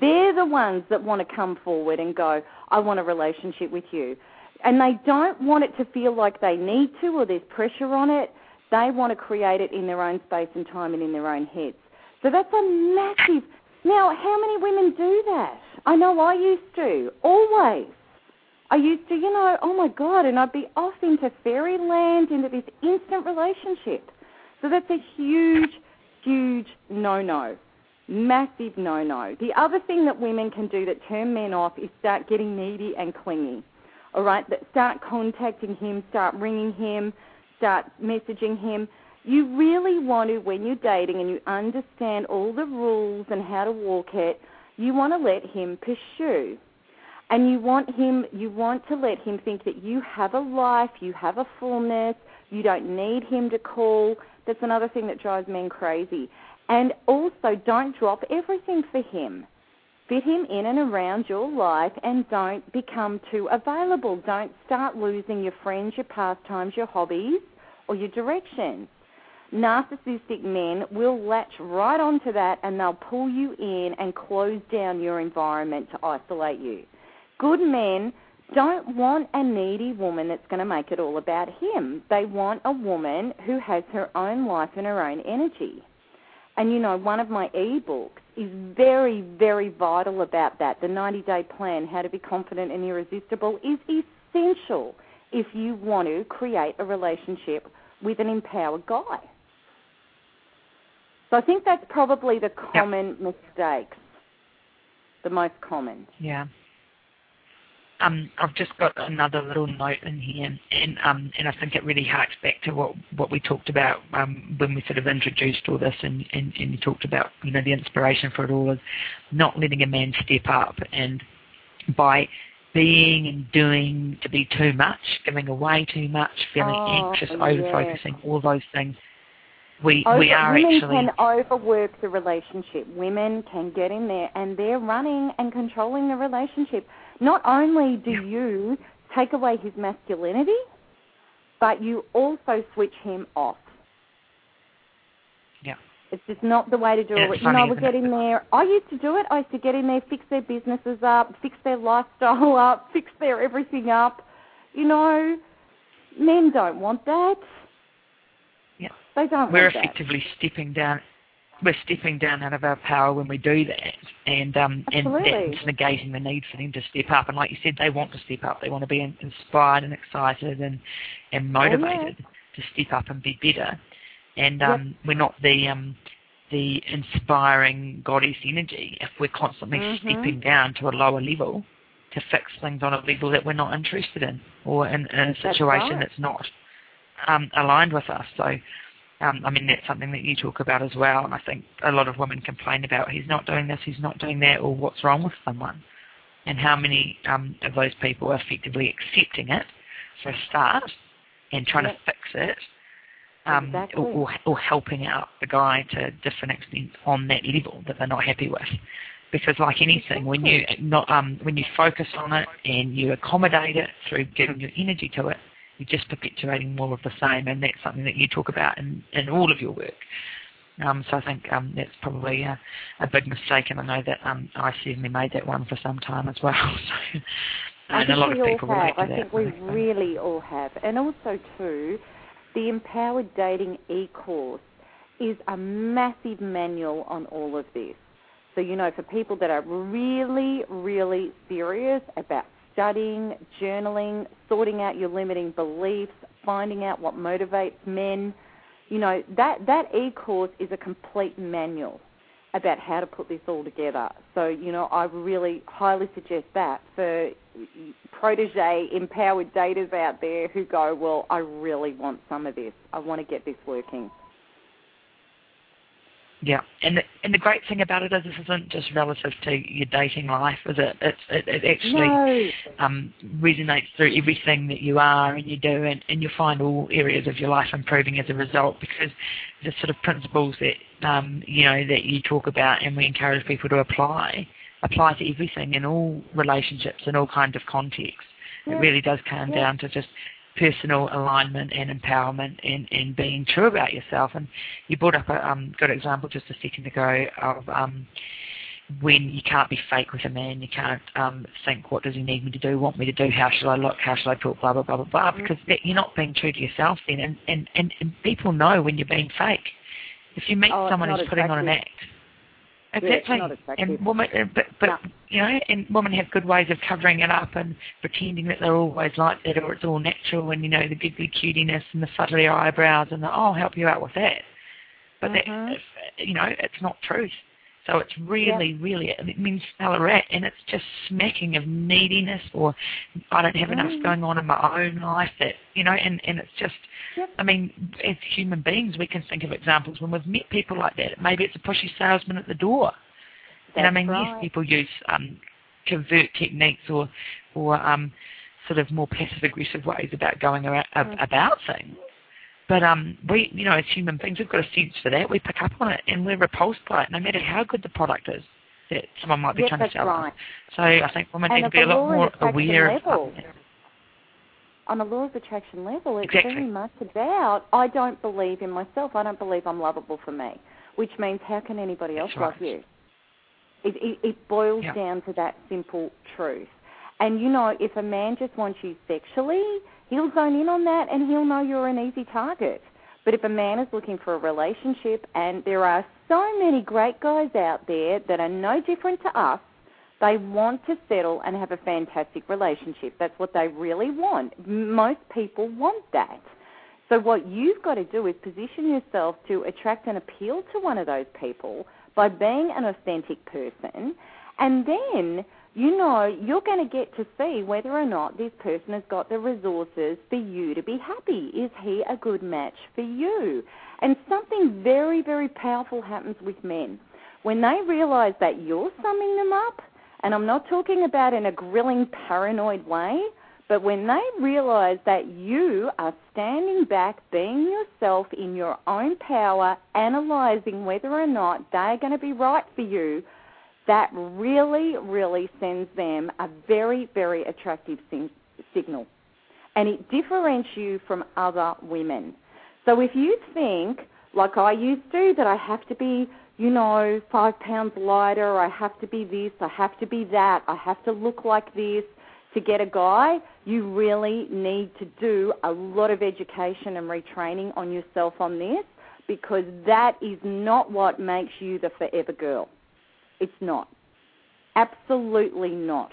They're the ones that want to come forward and go, I want a relationship with you. And they don't want it to feel like they need to or there's pressure on it. They want to create it in their own space and time and in their own heads. So that's a massive. Now, how many women do that? I know I used to, always. I used to, you know, oh my God, and I'd be off into fairyland, into this instant relationship. So that's a huge, huge no no. Massive no no. The other thing that women can do that turn men off is start getting needy and clingy. All right, start contacting him, start ringing him, start messaging him. You really want to, when you're dating and you understand all the rules and how to walk it, you want to let him pursue. And you want him, you want to let him think that you have a life, you have a fullness, you don't need him to call. That's another thing that drives men crazy. And also, don't drop everything for him. Fit him in and around your life and don't become too available. Don't start losing your friends, your pastimes, your hobbies, or your directions. Narcissistic men will latch right onto that and they'll pull you in and close down your environment to isolate you. Good men don't want a needy woman that's going to make it all about him. They want a woman who has her own life and her own energy. And you know, one of my ebooks is very, very vital about that. The 90 day plan, How to Be Confident and Irresistible, is essential if you want to create a relationship with an empowered guy. So I think that's probably the common yep. mistakes, the most common. Yeah. Um, I've just got another little note in here, and um, and I think it really harks back to what, what we talked about um, when we sort of introduced all this, and, and, and you talked about you know the inspiration for it all is not letting a man step up, and by being and doing to be too much, giving away too much, feeling oh, anxious, yeah. over focusing, all those things we Over, we are women actually can overwork the relationship. Women can get in there and they're running and controlling the relationship. Not only do you take away his masculinity, but you also switch him off. Yeah. It's just not the way to do yeah, it. You know, we get in there. I used to do it. I used to get in there, fix their businesses up, fix their lifestyle up, fix their everything up. You know, men don't want that. Yeah. They don't. We're effectively that. stepping down. We're stepping down out of our power when we do that, and um, and that's negating the need for them to step up. And like you said, they want to step up. They want to be inspired and excited and and motivated oh, yeah. to step up and be better. And um, yep. we're not the um, the inspiring goddess energy if we're constantly mm-hmm. stepping down to a lower level to fix things on a level that we're not interested in or in, in a situation that's, right. that's not um, aligned with us. So um, I mean, that's something that you talk about as well, and I think a lot of women complain about he's not doing this, he's not doing that, or what's wrong with someone. And how many um, of those people are effectively accepting it for a start and trying to fix it, um, exactly. or, or, or helping out the guy to a different extent on that level that they're not happy with. Because like anything, when you not um, when you focus on it and you accommodate it through giving your energy to it, you're just perpetuating more of the same, and that's something that you talk about in, in all of your work. Um, so I think um, that's probably a, a, big mistake, and I know that um, I certainly made that one for some time as well. So, and a lot of people relate to I that. think we really all have, and also too, the Empowered Dating e-course is a massive manual on all of this. So you know, for people that are really, really serious about studying, journaling, sorting out your limiting beliefs, finding out what motivates men. You know, that, that e-course is a complete manual about how to put this all together. So, you know, I really highly suggest that for protege empowered daters out there who go, well, I really want some of this. I want to get this working. Yeah, and the, and the great thing about it is this isn't just relative to your dating life, is it? It's, it, it actually no. um, resonates through everything that you are and you do, and, and you find all areas of your life improving as a result because the sort of principles that um, you know that you talk about and we encourage people to apply apply to everything in all relationships in all kinds of contexts. Yeah. It really does come yeah. down to just personal alignment and empowerment and, and being true about yourself. And you brought up a um, good example just a second ago of, um, when you can't be fake with a man, you can't um, think, what does he need me to do, want me to do, how should I look, how should I talk, blah, blah, blah, blah, blah, mm-hmm. because that, you're not being true to yourself then. And, and, and, and people know when you're being fake. If you meet oh, someone who's putting on an act, exactly, and women, uh, but, but no. you know, and women have good ways of covering it up and pretending that they're always like that, or it's all natural, and you know, the giggly cutiness and the fuddly eyebrows, and the, oh, I'll help you out with that. But mm-hmm. that, you know, it's not truth. So it's really, yeah. really, it means smell and it's just smacking of neediness, or I don't have mm. enough going on in my own life that, you know, and, and it's just, yep. I mean, as human beings, we can think of examples when we've met people like that. Maybe it's a pushy salesman at the door. That's and I mean, right. yes, people use um, covert techniques or, or um, sort of more passive aggressive ways about going around, mm. about things. But um, we, you know, as human beings, we've got a sense for that. We pick up on it, and we're repulsed by it, no matter how good the product is that someone might be yes, trying to sell right. So I think women and need to be a lot more aware level, of that. On a law of attraction level, it's exactly. very much about I don't believe in myself. I don't believe I'm lovable for me, which means how can anybody else That's love right. you? It, it, it boils yeah. down to that simple truth. And you know, if a man just wants you sexually, he'll zone in on that and he'll know you're an easy target. But if a man is looking for a relationship, and there are so many great guys out there that are no different to us, they want to settle and have a fantastic relationship. That's what they really want. Most people want that. So what you've got to do is position yourself to attract and appeal to one of those people by being an authentic person and then you know you're going to get to see whether or not this person has got the resources for you to be happy. Is he a good match for you? And something very, very powerful happens with men. When they realize that you're summing them up, and I'm not talking about in a grilling, paranoid way, but when they realize that you are standing back, being yourself in your own power, analyzing whether or not they're going to be right for you, that really, really sends them a very, very attractive sim- signal. And it differentiates you from other women. So if you think, like I used to, that I have to be, you know, five pounds lighter, I have to be this, I have to be that, I have to look like this to get a guy, you really need to do a lot of education and retraining on yourself on this because that is not what makes you the forever girl. It's not. Absolutely not.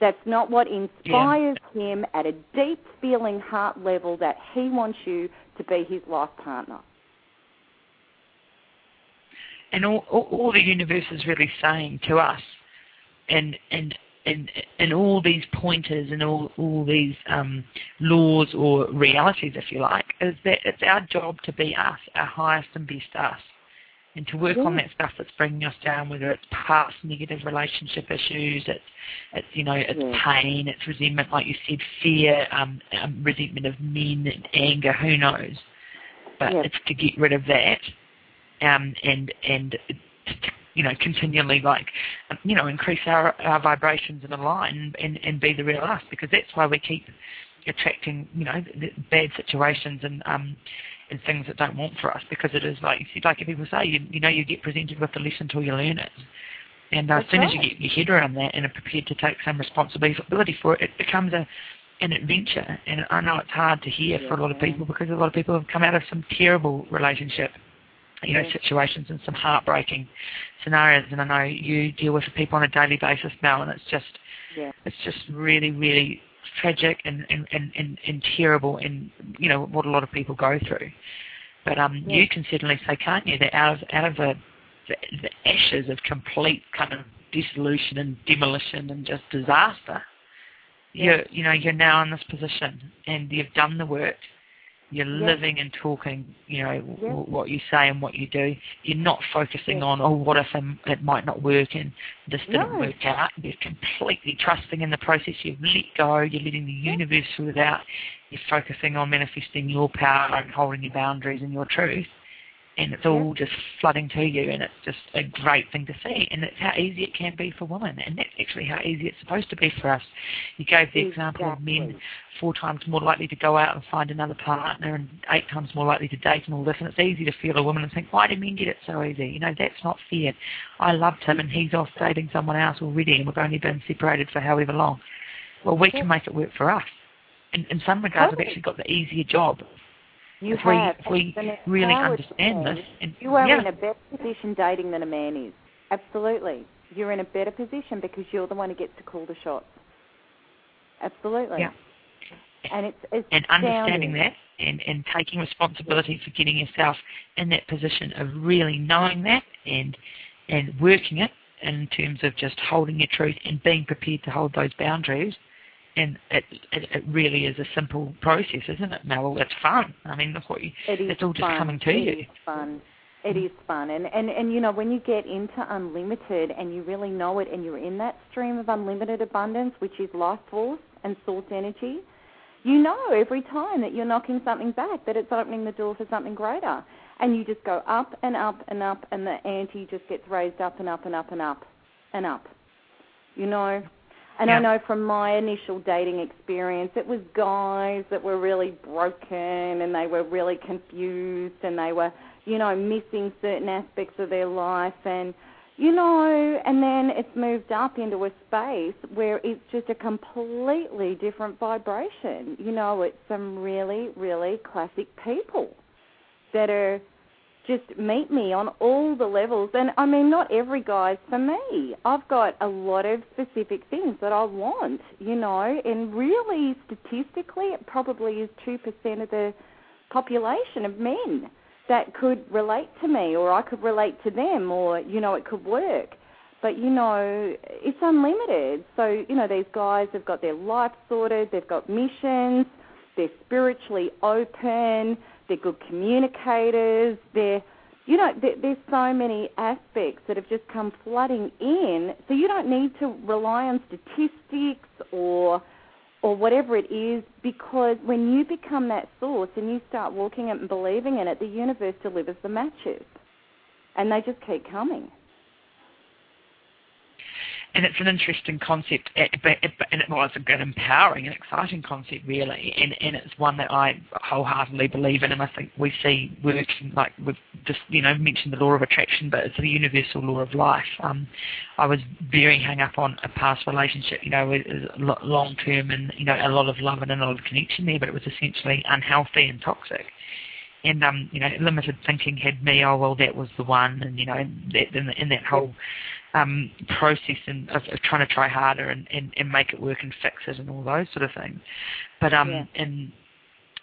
That's not what inspires yeah. him at a deep feeling heart level that he wants you to be his life partner. And all, all, all the universe is really saying to us, and and and and all these pointers and all all these um, laws or realities, if you like, is that it's our job to be us, our highest and best us and to work yeah. on that stuff that's bringing us down, whether it's past negative relationship issues, it's, it's you know, it's yeah. pain, it's resentment, like you said, fear, um, um, resentment of men, and anger, who knows? But yeah. it's to get rid of that, um, and and you know, continually like, um, you know, increase our our vibrations and align and and be the real us, because that's why we keep attracting, you know, bad situations and um and things that don't want for us because it is like you see like people say, you, you know, you get presented with the lesson until you learn it. And uh, as soon right. as you get your head around that and are prepared to take some responsibility for it, it becomes a an adventure. And I know it's hard to hear yeah. for a lot of people because a lot of people have come out of some terrible relationship, you know, yeah. situations and some heartbreaking scenarios. And I know you deal with people on a daily basis now, and it's just yeah. it's just really, really tragic and, and, and, and, terrible and you know what a lot of people go through. But um, you can certainly say, can't you, that out of out of the, the, the ashes of complete kind of dissolution and demolition and just disaster, you're you know you're now in this position and you've done the work you're yeah. living and talking, you know, w- what you say and what you do. You're not focusing yeah. on, oh, what if it might not work and this didn't no. work out. You're completely trusting in the process. You've let go. You're letting the universe sort it out. You're focusing on manifesting your power and holding your boundaries and your truth. And it's all just flooding to you, and it's just a great thing to see. And it's how easy it can be for women, and that's actually how easy it's supposed to be for us. You gave the example of men four times more likely to go out and find another partner, and eight times more likely to date, and all this. And it's easy to feel a woman and think, why do men get it so easy? You know, that's not fair. I loved him, and he's off dating someone else already, and we've only been separated for however long. Well, we can make it work for us. In, in some regards, we've actually got the easier job you if have. we, if we really understand this. And, you are yeah. in a better position dating than a man is. Absolutely. You're in a better position because you're the one who gets to call the shots. Absolutely. Yeah. And it's, it's and understanding that and, and taking responsibility for getting yourself in that position of really knowing that and and working it in terms of just holding your truth and being prepared to hold those boundaries and it, it, it really is a simple process, isn't it, Mel? It's fun. I mean, look what you, it is it's all just fun. coming to it you. It is fun. It is fun, and and and you know when you get into unlimited and you really know it, and you're in that stream of unlimited abundance, which is life force and source energy, you know every time that you're knocking something back that it's opening the door for something greater, and you just go up and up and up, and the ante just gets raised up and up and up and up and up. You know, and yeah. I know from my initial dating experience, it was guys that were really broken and they were really confused and they were, you know, missing certain aspects of their life and, you know, and then it's moved up into a space where it's just a completely different vibration. You know, it's some really, really classic people that are just meet me on all the levels. And I mean, not every guy's for me. I've got a lot of specific things that I want, you know, and really statistically, it probably is 2% of the population of men that could relate to me, or I could relate to them, or, you know, it could work. But, you know, it's unlimited. So, you know, these guys have got their life sorted, they've got missions, they're spiritually open they're good communicators. They're, you know, there, there's so many aspects that have just come flooding in. So you don't need to rely on statistics or or whatever it is, because when you become that source and you start walking it and believing in it, the universe delivers the matches, and they just keep coming and it's an interesting concept, and it was a good, empowering and exciting concept, really, and, and it's one that I wholeheartedly believe in, and I think we see working like we've just you know mentioned the law of attraction, but it's the universal law of life. Um, I was very hung up on a past relationship, you know, long term, and you know a lot of love and a lot of connection there, but it was essentially unhealthy and toxic and um, you know, limited thinking had me. Oh well, that was the one, and you know, that, in that whole um, process and of, of, trying to try harder and, and, and make it work and fix it and all those sort of things. But um, yeah. and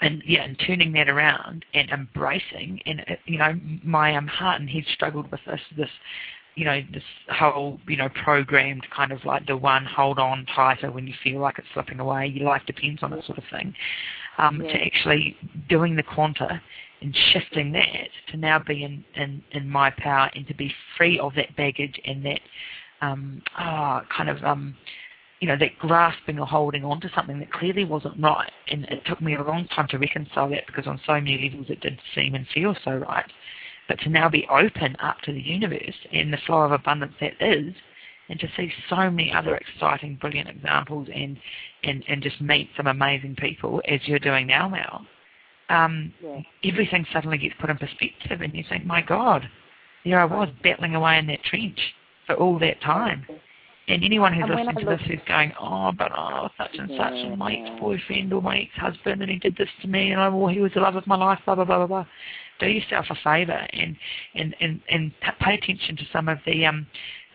and yeah, and turning that around and embracing, and uh, you know, my um, heart and head struggled with this this you know, this whole, you know, programmed kind of like the one hold on tighter when you feel like it's slipping away, your life depends on it sort of thing, um, yeah. to actually doing the quanta and shifting that to now be in, in, in my power and to be free of that baggage and that um, oh, kind of um, you know that grasping or holding on to something that clearly wasn't right. And it took me a long time to reconcile that because on so many levels it did seem and feel so right. But to now be open up to the universe and the flow of abundance that is, and to see so many other exciting, brilliant examples and, and, and just meet some amazing people as you're doing now, Mel um, yeah. everything suddenly gets put in perspective, and you think, my God, there I was battling away in that trench for all that time. And anyone who's and listening to this who's going, oh, but oh, such and such, and my ex-boyfriend or my ex-husband, and he did this to me, and oh, well, he was the love of my life, blah blah blah blah blah. Do yourself a favour and and and and pay attention to some of the um,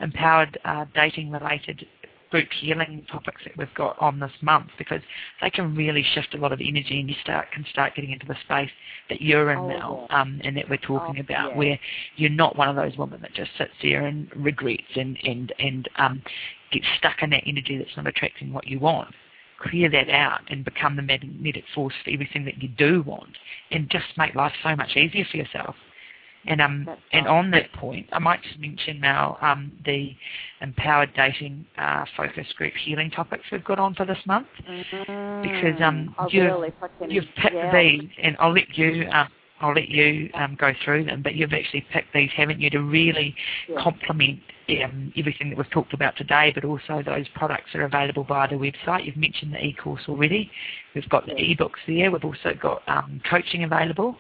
empowered uh, dating-related group healing topics that we've got on this month because they can really shift a lot of energy and you start can start getting into the space that you're in oh, now yeah. um, and that we're talking oh, about yeah. where you're not one of those women that just sits there and regrets and and and um, gets stuck in that energy that's not attracting what you want clear that out and become the magnetic force for everything that you do want and just make life so much easier for yourself and um and on that point, I might just mention now um, the empowered dating uh, focus group healing topics we've got on for this month mm-hmm. because um oh, you really you've picked yeah. these, and I'll let you uh, I'll let you um, go through them, but you've actually picked these, haven't you, to really yeah. complement um, everything that we've talked about today, but also those products that are available via the website. You've mentioned the e-course already. We've got the e-books there. We've also got um, coaching available.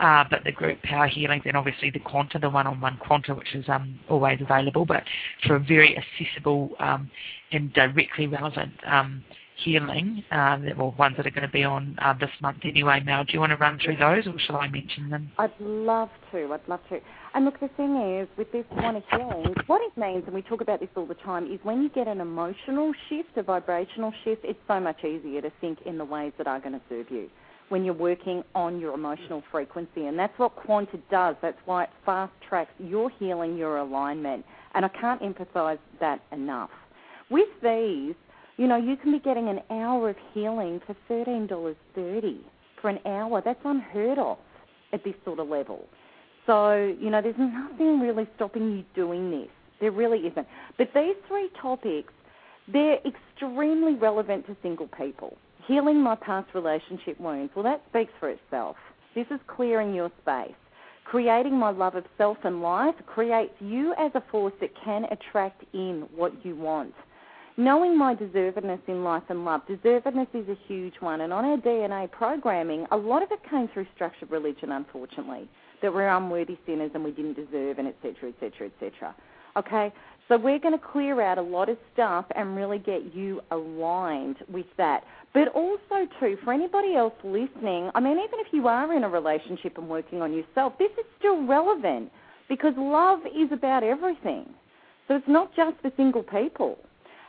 Uh, but the group power healing, and obviously the quanta, the one-on-one quanta, which is um, always available, but for a very accessible um, and directly relevant um, healing, uh, or ones that are going to be on uh, this month anyway. Mel, do you want to run through those, or shall I mention them? I'd love to. I'd love to. And look, the thing is, with this of healing, what it means, and we talk about this all the time, is when you get an emotional shift, a vibrational shift, it's so much easier to think in the ways that are going to serve you when you're working on your emotional frequency. And that's what Quanta does. That's why it fast tracks your healing, your alignment. And I can't emphasize that enough. With these, you know, you can be getting an hour of healing for $13.30 for an hour. That's unheard of at this sort of level. So, you know, there's nothing really stopping you doing this. There really isn't. But these three topics, they're extremely relevant to single people. Healing my past relationship wounds, well, that speaks for itself. This is clearing your space. Creating my love of self and life creates you as a force that can attract in what you want knowing my deservedness in life and love. Deservedness is a huge one, and on our DNA programming, a lot of it came through structured religion, unfortunately, that we're unworthy sinners and we didn't deserve, and etc., etc., etc. Okay, so we're going to clear out a lot of stuff and really get you aligned with that. But also, too, for anybody else listening, I mean, even if you are in a relationship and working on yourself, this is still relevant because love is about everything. So it's not just for single people.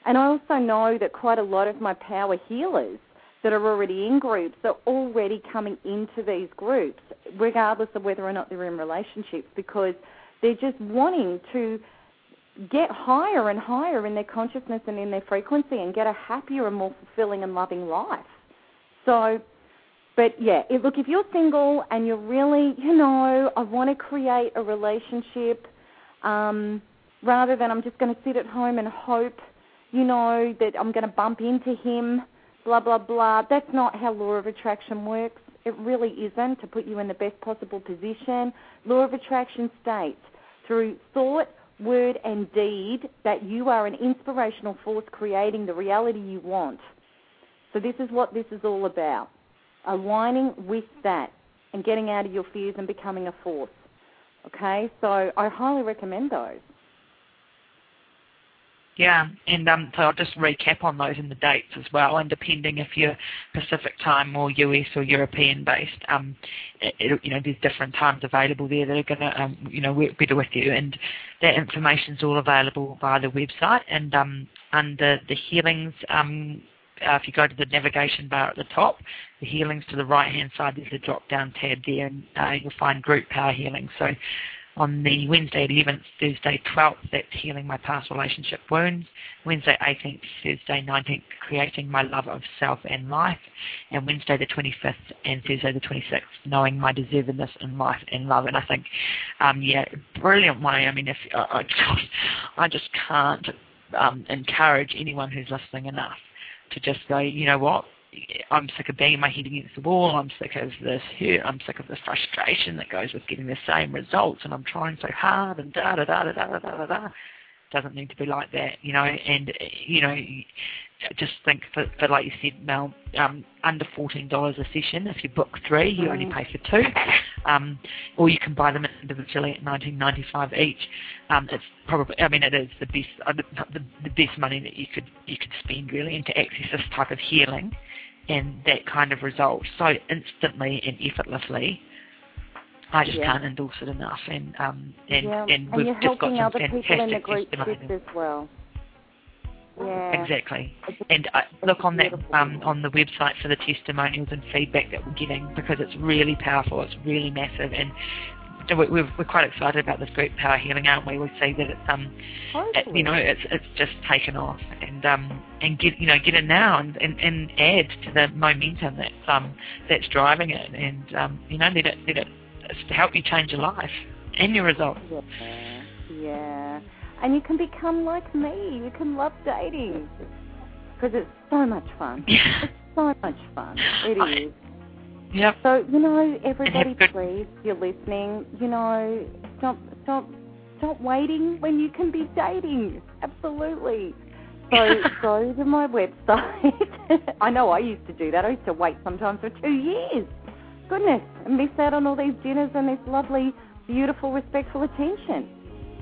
And I also know that quite a lot of my power healers that are already in groups are already coming into these groups, regardless of whether or not they're in relationships, because they're just wanting to get higher and higher in their consciousness and in their frequency and get a happier and more fulfilling and loving life. So, but yeah, look, if you're single and you're really, you know, I want to create a relationship um, rather than I'm just going to sit at home and hope you know, that I'm going to bump into him, blah, blah, blah. That's not how law of attraction works. It really isn't to put you in the best possible position. Law of attraction states through thought, word, and deed that you are an inspirational force creating the reality you want. So this is what this is all about. Aligning with that and getting out of your fears and becoming a force. Okay, so I highly recommend those. Yeah, and um, so I'll just recap on those and the dates as well. And depending if you're Pacific time or US or European based, um, it, you know, there's different times available there that are going to, um, you know, work better with you. And that information is all available via the website. And under the healings, uh, if you go to the navigation bar at the top, the healings to the right hand side, there's a drop down tab there, and uh, you'll find group power healing. On the Wednesday 11th, Thursday 12th, that's healing my past relationship wounds. Wednesday 18th, Thursday 19th, creating my love of self and life. And Wednesday the 25th and Thursday the 26th, knowing my deservedness in life and love. And I think, um, yeah, brilliant way. I mean, if I, I just can't um, encourage anyone who's listening enough to just go, you know what, I'm sick of banging my head against the wall. I'm sick of this hurt. I'm sick of the frustration that goes with getting the same results, and I'm trying so hard and da da da da da da da da. Doesn't need to be like that, you know. And you know, just think for, for like you said, Mel, um, under fourteen dollars a session. If you book three, you only pay for two, um, or you can buy them individually at nineteen ninety five each. Um, it's probably, I mean, it is the best, uh, the, the best money that you could you could spend really, and to access this type of healing and that kind of result so instantly and effortlessly. I just yeah. can't endorse it enough, and um, and yeah. and we've and just got some fantastic testimonials as well. Yeah. Exactly. And uh, look on that um, on the website for the testimonials and feedback that we're getting because it's really powerful. It's really massive, and we're, we're quite excited about this group power healing, aren't we? We see that it's um, it, you know, it's it's just taken off, and um, and get you know get in now and, and, and add to the momentum that's um that's driving it, and um, you know, let it let it help you change your life and your results. Yeah, yeah, and you can become like me. You can love dating because it's so much fun. Yeah. It's so much fun. It is. Yep. So you know, everybody, please, you're listening. You know, stop, stop, stop waiting when you can be dating. Absolutely. So go to my website. I know I used to do that. I used to wait sometimes for two years. Goodness, and miss out on all these dinners and this lovely, beautiful, respectful attention.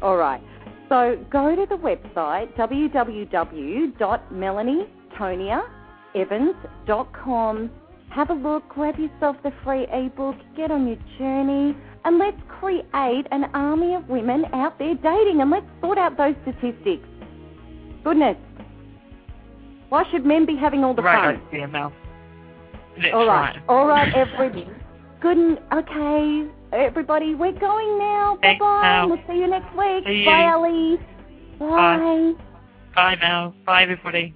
All right. So go to the website www.melanietoniaevans.com. Have a look, grab yourself the free ebook, get on your journey, and let's create an army of women out there dating and let's sort out those statistics. Goodness. Why should men be having all the right, fun? Mel. That's all right. right. All right, everybody. Good. Okay, everybody, we're going now. Bye bye. We'll see you next week. You. Bye, Ali. Bye. Bye, Mel. Bye, everybody.